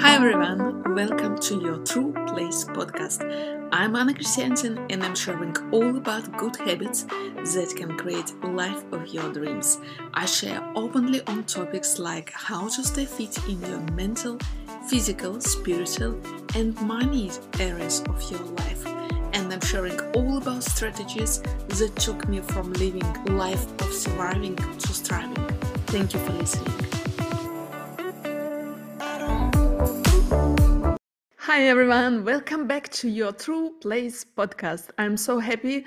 Hi everyone, welcome to your True Place podcast. I'm Anna Christiansen and I'm sharing all about good habits that can create life of your dreams. I share openly on topics like how to stay fit in your mental, physical, spiritual, and money areas of your life. And I'm sharing all about strategies that took me from living life of surviving to thriving. Thank you for listening. Hi everyone, welcome back to your True Place podcast. I'm so happy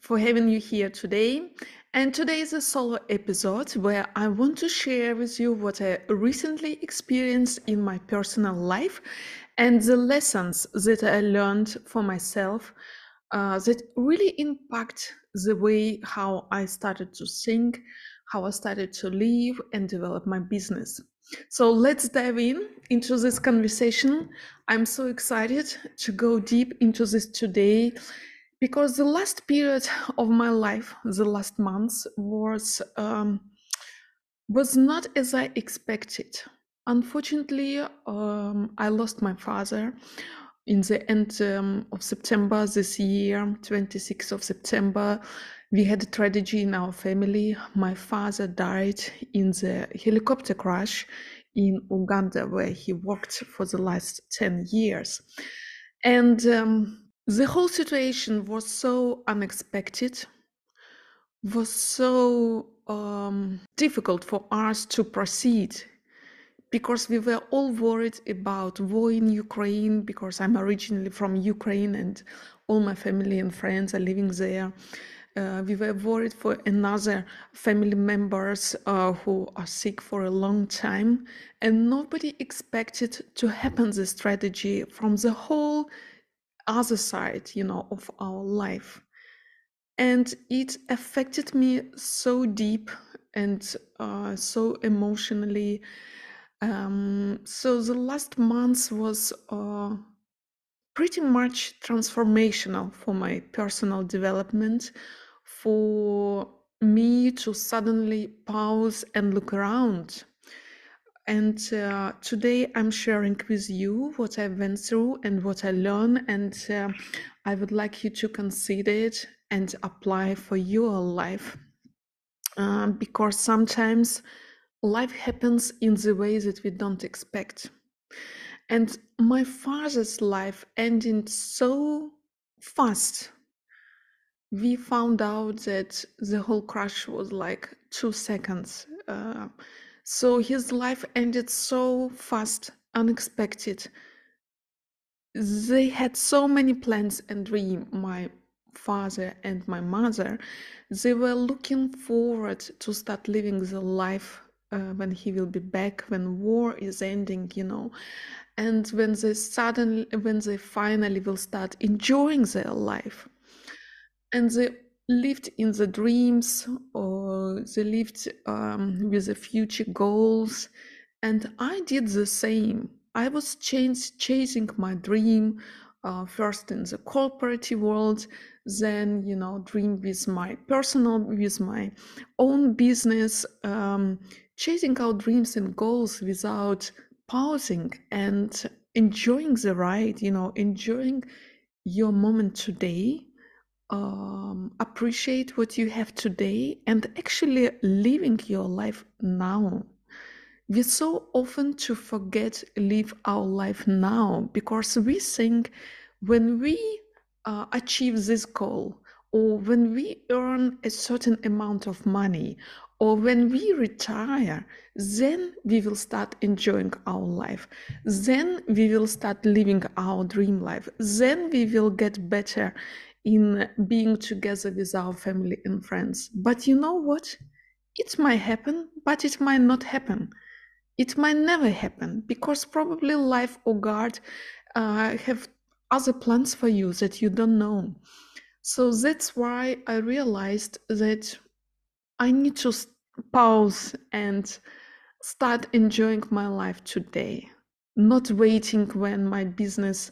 for having you here today. And today is a solo episode where I want to share with you what I recently experienced in my personal life and the lessons that I learned for myself uh, that really impact the way how I started to think, how I started to live and develop my business. So let's dive in into this conversation. I'm so excited to go deep into this today because the last period of my life, the last months, was um, was not as I expected. Unfortunately, um, I lost my father in the end um, of September this year, 26th of September. We had a tragedy in our family. My father died in the helicopter crash in Uganda, where he worked for the last 10 years. And um, the whole situation was so unexpected, was so um, difficult for us to proceed because we were all worried about war in Ukraine because I'm originally from Ukraine and all my family and friends are living there. Uh, we were worried for another family members uh, who are sick for a long time and nobody expected to happen this strategy from the whole other side you know of our life. And it affected me so deep and uh, so emotionally. Um, so the last month was uh, pretty much transformational for my personal development for me to suddenly pause and look around. And uh, today I'm sharing with you what I went through and what I learned, and uh, I would like you to consider it and apply for your life. Um, because sometimes life happens in the way that we don't expect. And my father's life ended so fast we found out that the whole crash was like two seconds. Uh, so his life ended so fast, unexpected. They had so many plans and dreams, my father and my mother. They were looking forward to start living the life uh, when he will be back, when war is ending, you know, and when they suddenly, when they finally will start enjoying their life. And they lived in the dreams or they lived um, with the future goals and i did the same. I was ch- chasing my dream uh, first in the corporate world then you know dream with my personal with my own business um, chasing our dreams and goals without pausing and enjoying the ride you know enjoying your moment today um, appreciate what you have today and actually living your life now. We so often to forget live our life now because we think when we uh, achieve this goal or when we earn a certain amount of money or when we retire then we will start enjoying our life then we will start living our dream life then we will get better in being together with our family and friends. But you know what? It might happen, but it might not happen. It might never happen because probably life or God uh, have other plans for you that you don't know. So that's why I realized that I need to pause and start enjoying my life today, not waiting when my business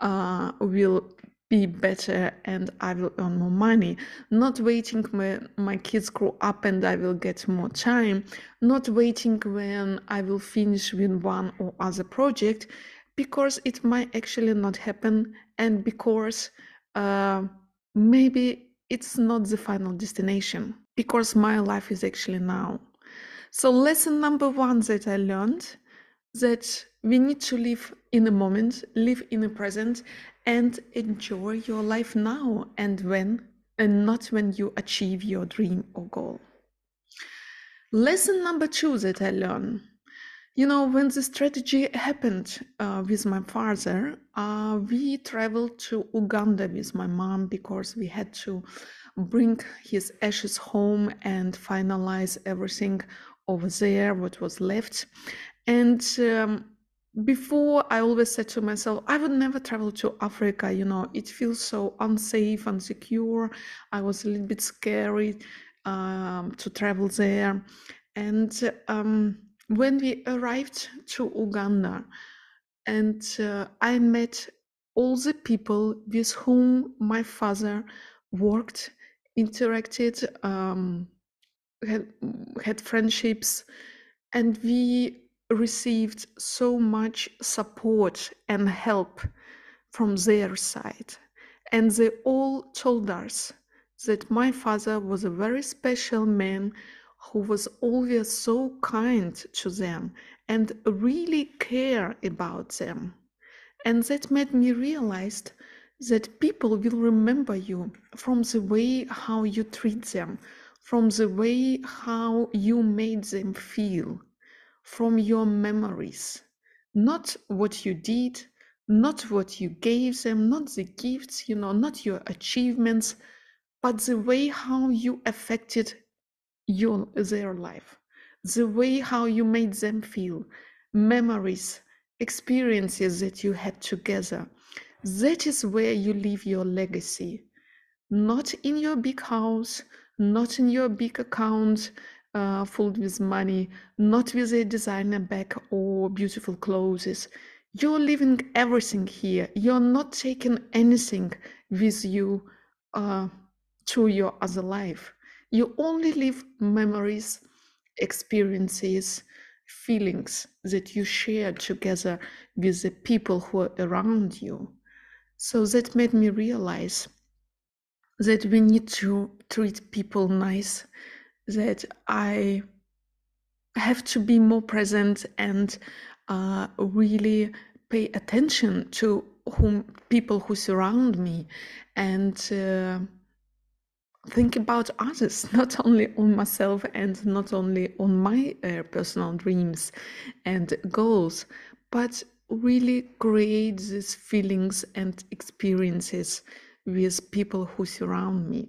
uh, will be better and I will earn more money, not waiting when my kids grow up and I will get more time, not waiting when I will finish with one or other project, because it might actually not happen and because uh, maybe it's not the final destination, because my life is actually now. So, lesson number one that I learned that we need to live in the moment, live in the present, and enjoy your life now and when, and not when you achieve your dream or goal. Lesson number two that I learned you know, when the strategy happened uh, with my father, uh, we traveled to Uganda with my mom because we had to bring his ashes home and finalize everything over there, what was left. And um, before, I always said to myself, I would never travel to Africa. You know, it feels so unsafe, unsecure. I was a little bit scary um, to travel there. And um, when we arrived to Uganda, and uh, I met all the people with whom my father worked, interacted, um, had, had friendships, and we received so much support and help from their side. And they all told us that my father was a very special man who was always so kind to them and really care about them. And that made me realize that people will remember you from the way how you treat them, from the way how you made them feel from your memories, not what you did, not what you gave them, not the gifts, you know, not your achievements, but the way how you affected your their life, the way how you made them feel, memories, experiences that you had together. That is where you leave your legacy, not in your big house, not in your big account, uh, filled with money, not with a designer bag or beautiful clothes. You're leaving everything here. You're not taking anything with you uh, to your other life. You only leave memories, experiences, feelings that you share together with the people who are around you. So that made me realize that we need to treat people nice that I have to be more present and uh, really pay attention to whom people who surround me and uh, think about others not only on myself and not only on my uh, personal dreams and goals but really create these feelings and experiences with people who surround me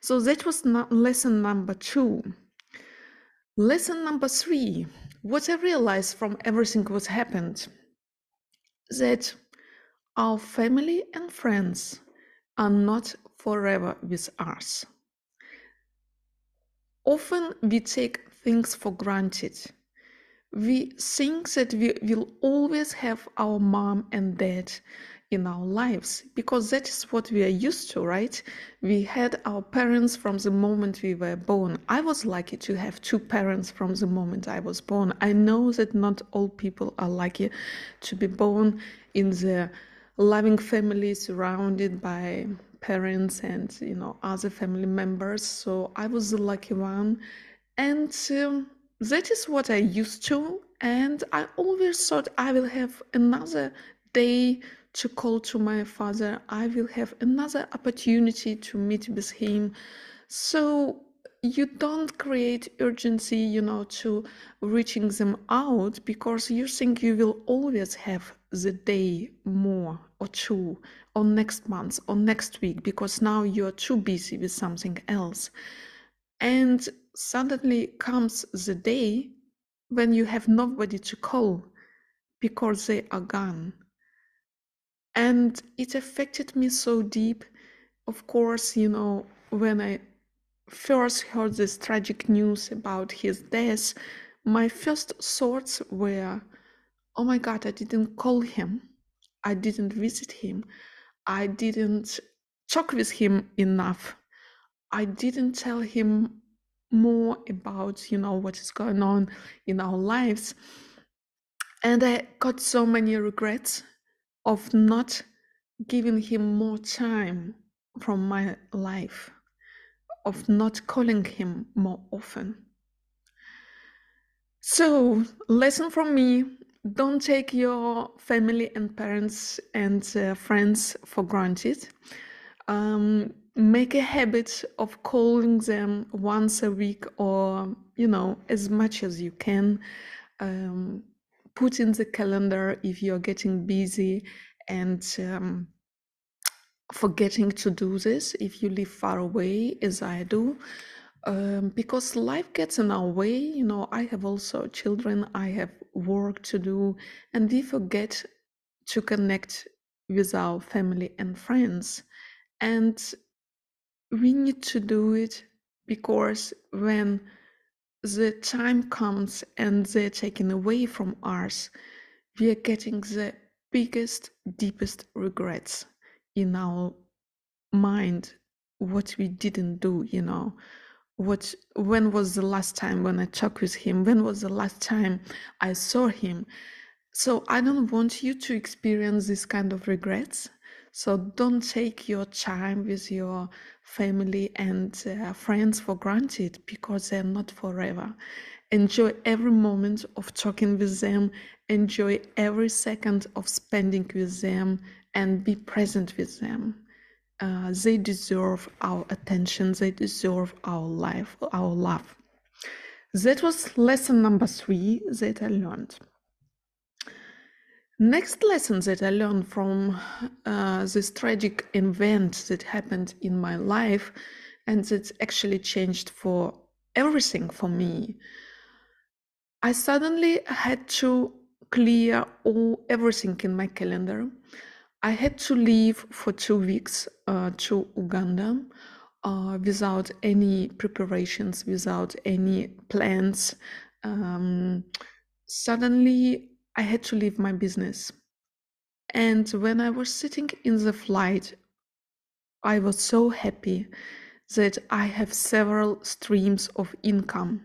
so that was lesson number two. Lesson number three, what I realized from everything what happened, that our family and friends are not forever with us. Often we take things for granted. We think that we will always have our mom and dad in our lives because that is what we are used to, right? We had our parents from the moment we were born. I was lucky to have two parents from the moment I was born. I know that not all people are lucky to be born in the loving family surrounded by parents and you know other family members. So i was the lucky one. And um, that is what i used to. And i always thought i will have another day to call to my father, I will have another opportunity to meet with him. So you don't create urgency, you know, to reaching them out because you think you will always have the day more or two or next month or next week because now you're too busy with something else. And suddenly comes the day when you have nobody to call because they are gone and it affected me so deep of course you know when i first heard this tragic news about his death my first thoughts were oh my god i didn't call him i didn't visit him I didn't talk with him enough. I didn't tell him more about, you know, what is going on in our lives. And I got so many regrets of not giving him more time from my life, of not calling him more often. So, lesson from me don't take your family and parents and uh, friends for granted. Um, make a habit of calling them once a week or, you know, as much as you can. Um, put in the calendar if you're getting busy and um, forgetting to do this if you live far away, as I do. Um, because life gets in our way, you know, I have also children, I have work to do, and we forget to connect with our family and friends. And we need to do it because when the time comes and they're taken away from us, we are getting the biggest, deepest regrets in our mind what we didn't do, you know. What when was the last time when I talked with him? When was the last time I saw him? So I don't want you to experience this kind of regrets. So don't take your time with your family and uh, friends for granted because they're not forever. Enjoy every moment of talking with them, enjoy every second of spending with them, and be present with them. Uh, they deserve our attention, they deserve our life, our love. That was lesson number three that I learned. Next lesson that I learned from uh, this tragic event that happened in my life and that actually changed for everything for me. I suddenly had to clear all everything in my calendar. I had to leave for two weeks uh, to Uganda uh, without any preparations, without any plans. Um, suddenly, I had to leave my business. And when I was sitting in the flight, I was so happy that I have several streams of income,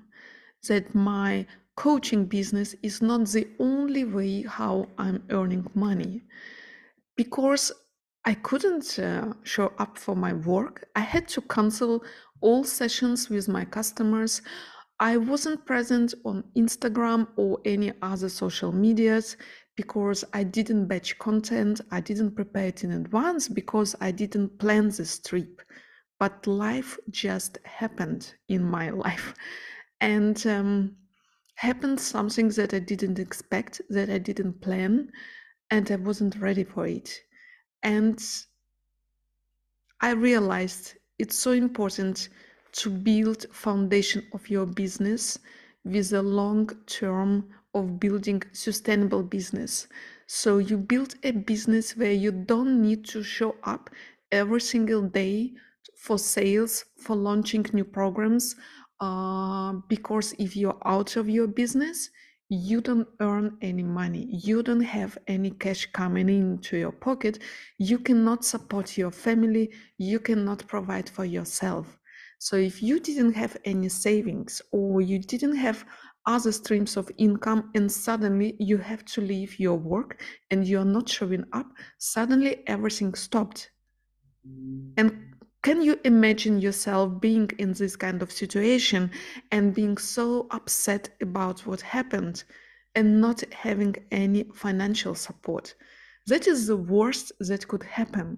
that my coaching business is not the only way how I'm earning money. Because I couldn't uh, show up for my work, I had to cancel all sessions with my customers. I wasn't present on Instagram or any other social medias because I didn't batch content, I didn't prepare it in advance because I didn't plan this trip. But life just happened in my life. And um, happened something that I didn't expect, that I didn't plan, and I wasn't ready for it. And I realized it's so important to build foundation of your business with a long term of building sustainable business so you build a business where you don't need to show up every single day for sales for launching new programs uh, because if you're out of your business you don't earn any money you don't have any cash coming into your pocket you cannot support your family you cannot provide for yourself so if you didn't have any savings or you didn't have other streams of income and suddenly you have to leave your work and you're not showing up, suddenly everything stopped. And can you imagine yourself being in this kind of situation and being so upset about what happened and not having any financial support? That is the worst that could happen.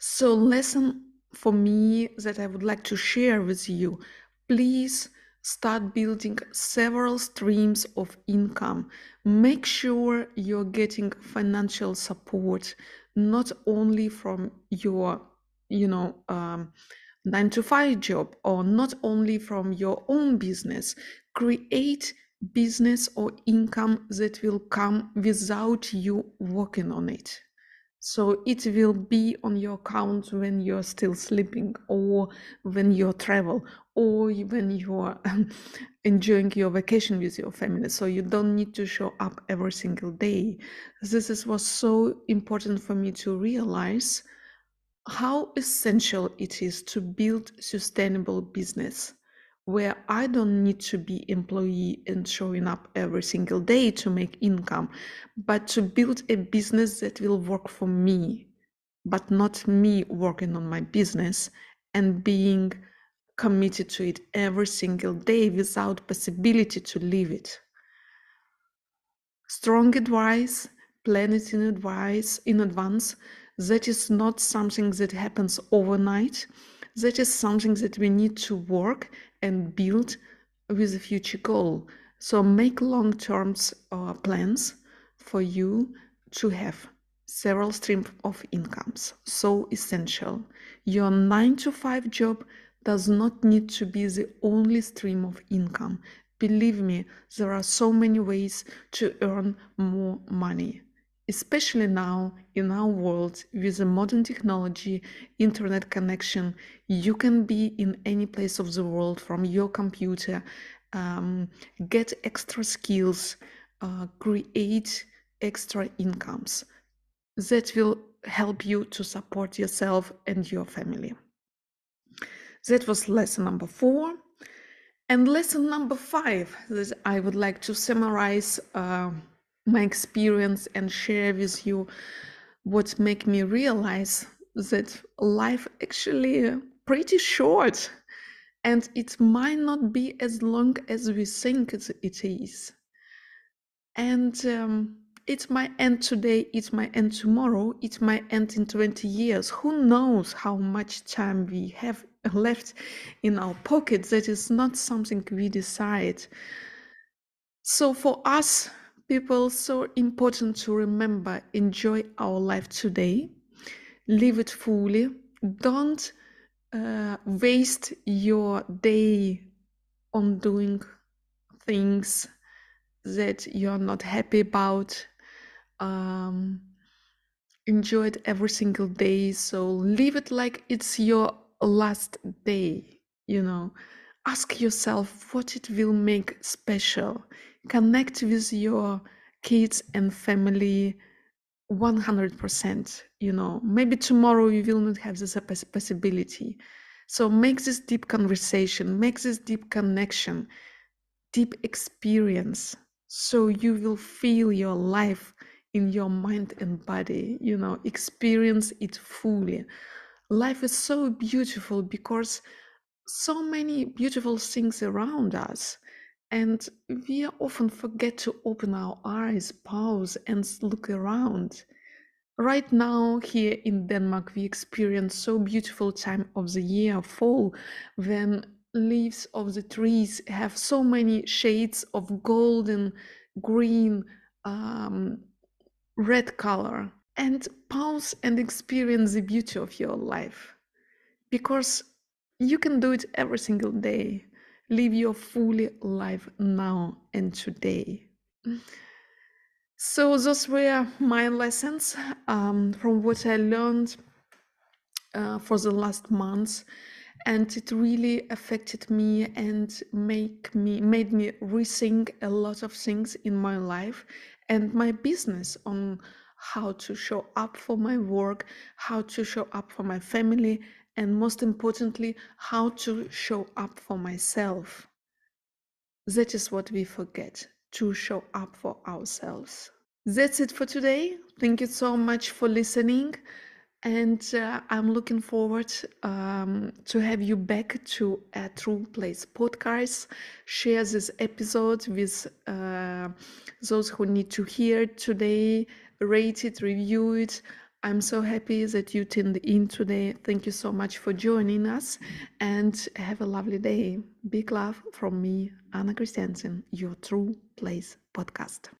So, lesson for me that I would like to share with you. Please start building several streams of income. Make sure you're getting financial support, not only from your, you know, um, nine to five job or not only from your own business. Create business or income that will come without you working on it. So it will be on your account when you're still sleeping or when you travel or when you're enjoying your vacation with your family. So you don't need to show up every single day. This is was so important for me to realize how essential it is to build sustainable business where I don't need to be employee and showing up every single day to make income, but to build a business that will work for me, but not me working on my business and being committed to it every single day without possibility to leave it. Strong advice, plan it in advice in advance. That is not something that happens overnight that is something that we need to work and build with a future goal. So make long-term uh, plans for you to have several streams of incomes. So essential. Your nine to five job does not need to be the only stream of income. Believe me, there are so many ways to earn more money especially now in our world with the modern technology internet connection you can be in any place of the world from your computer um, get extra skills uh, create extra incomes that will help you to support yourself and your family. That was lesson number four. And lesson number five that i would like to summarize uh, my experience and share with you what make me realize that life actually pretty short and it might not be as long as we think it is. And um, it might end today it might end tomorrow it might end in 20 years. Who knows how much time we have left in our pockets that is not something we decide. So for us people so important to remember enjoy our life today. Live it fully. Don't uh, waste your day on doing things that you're not happy about. Um, enjoy it every single day. So live it like it's your last day you know. Ask yourself what it will make special connect with your kids and family 100% you know. Maybe tomorrow you will not have this possibility. So make this deep conversation make this deep connection deep experience so you will feel your life in your mind and body you know. Experience it fully. Life is so beautiful because so many beautiful things around us and we often forget to open our eyes, pause, and look around. Right now, here in Denmark, we experience so beautiful time of the year, fall, when leaves of the trees have so many shades of golden, green, um, red color. And pause and experience the beauty of your life because you can do it every single day live your fully life now and today. So those were my lessons um, from what i learned uh, for the last months and it really affected me and make me made me rethink a lot of things in my life and my business on how to show up for my work how to show up for my family and most importantly, how to show up for myself. That is what we forget to show up for ourselves. That's it for today. Thank you so much for listening. And uh, I'm looking forward um, to have you back to a True Place podcast. Share this episode with uh, those who need to hear today. Rate it, review it. I'm so happy that you tuned in today. Thank you so much for joining us and have a lovely day. Big love from me, Anna Christiansen, your True Place podcast.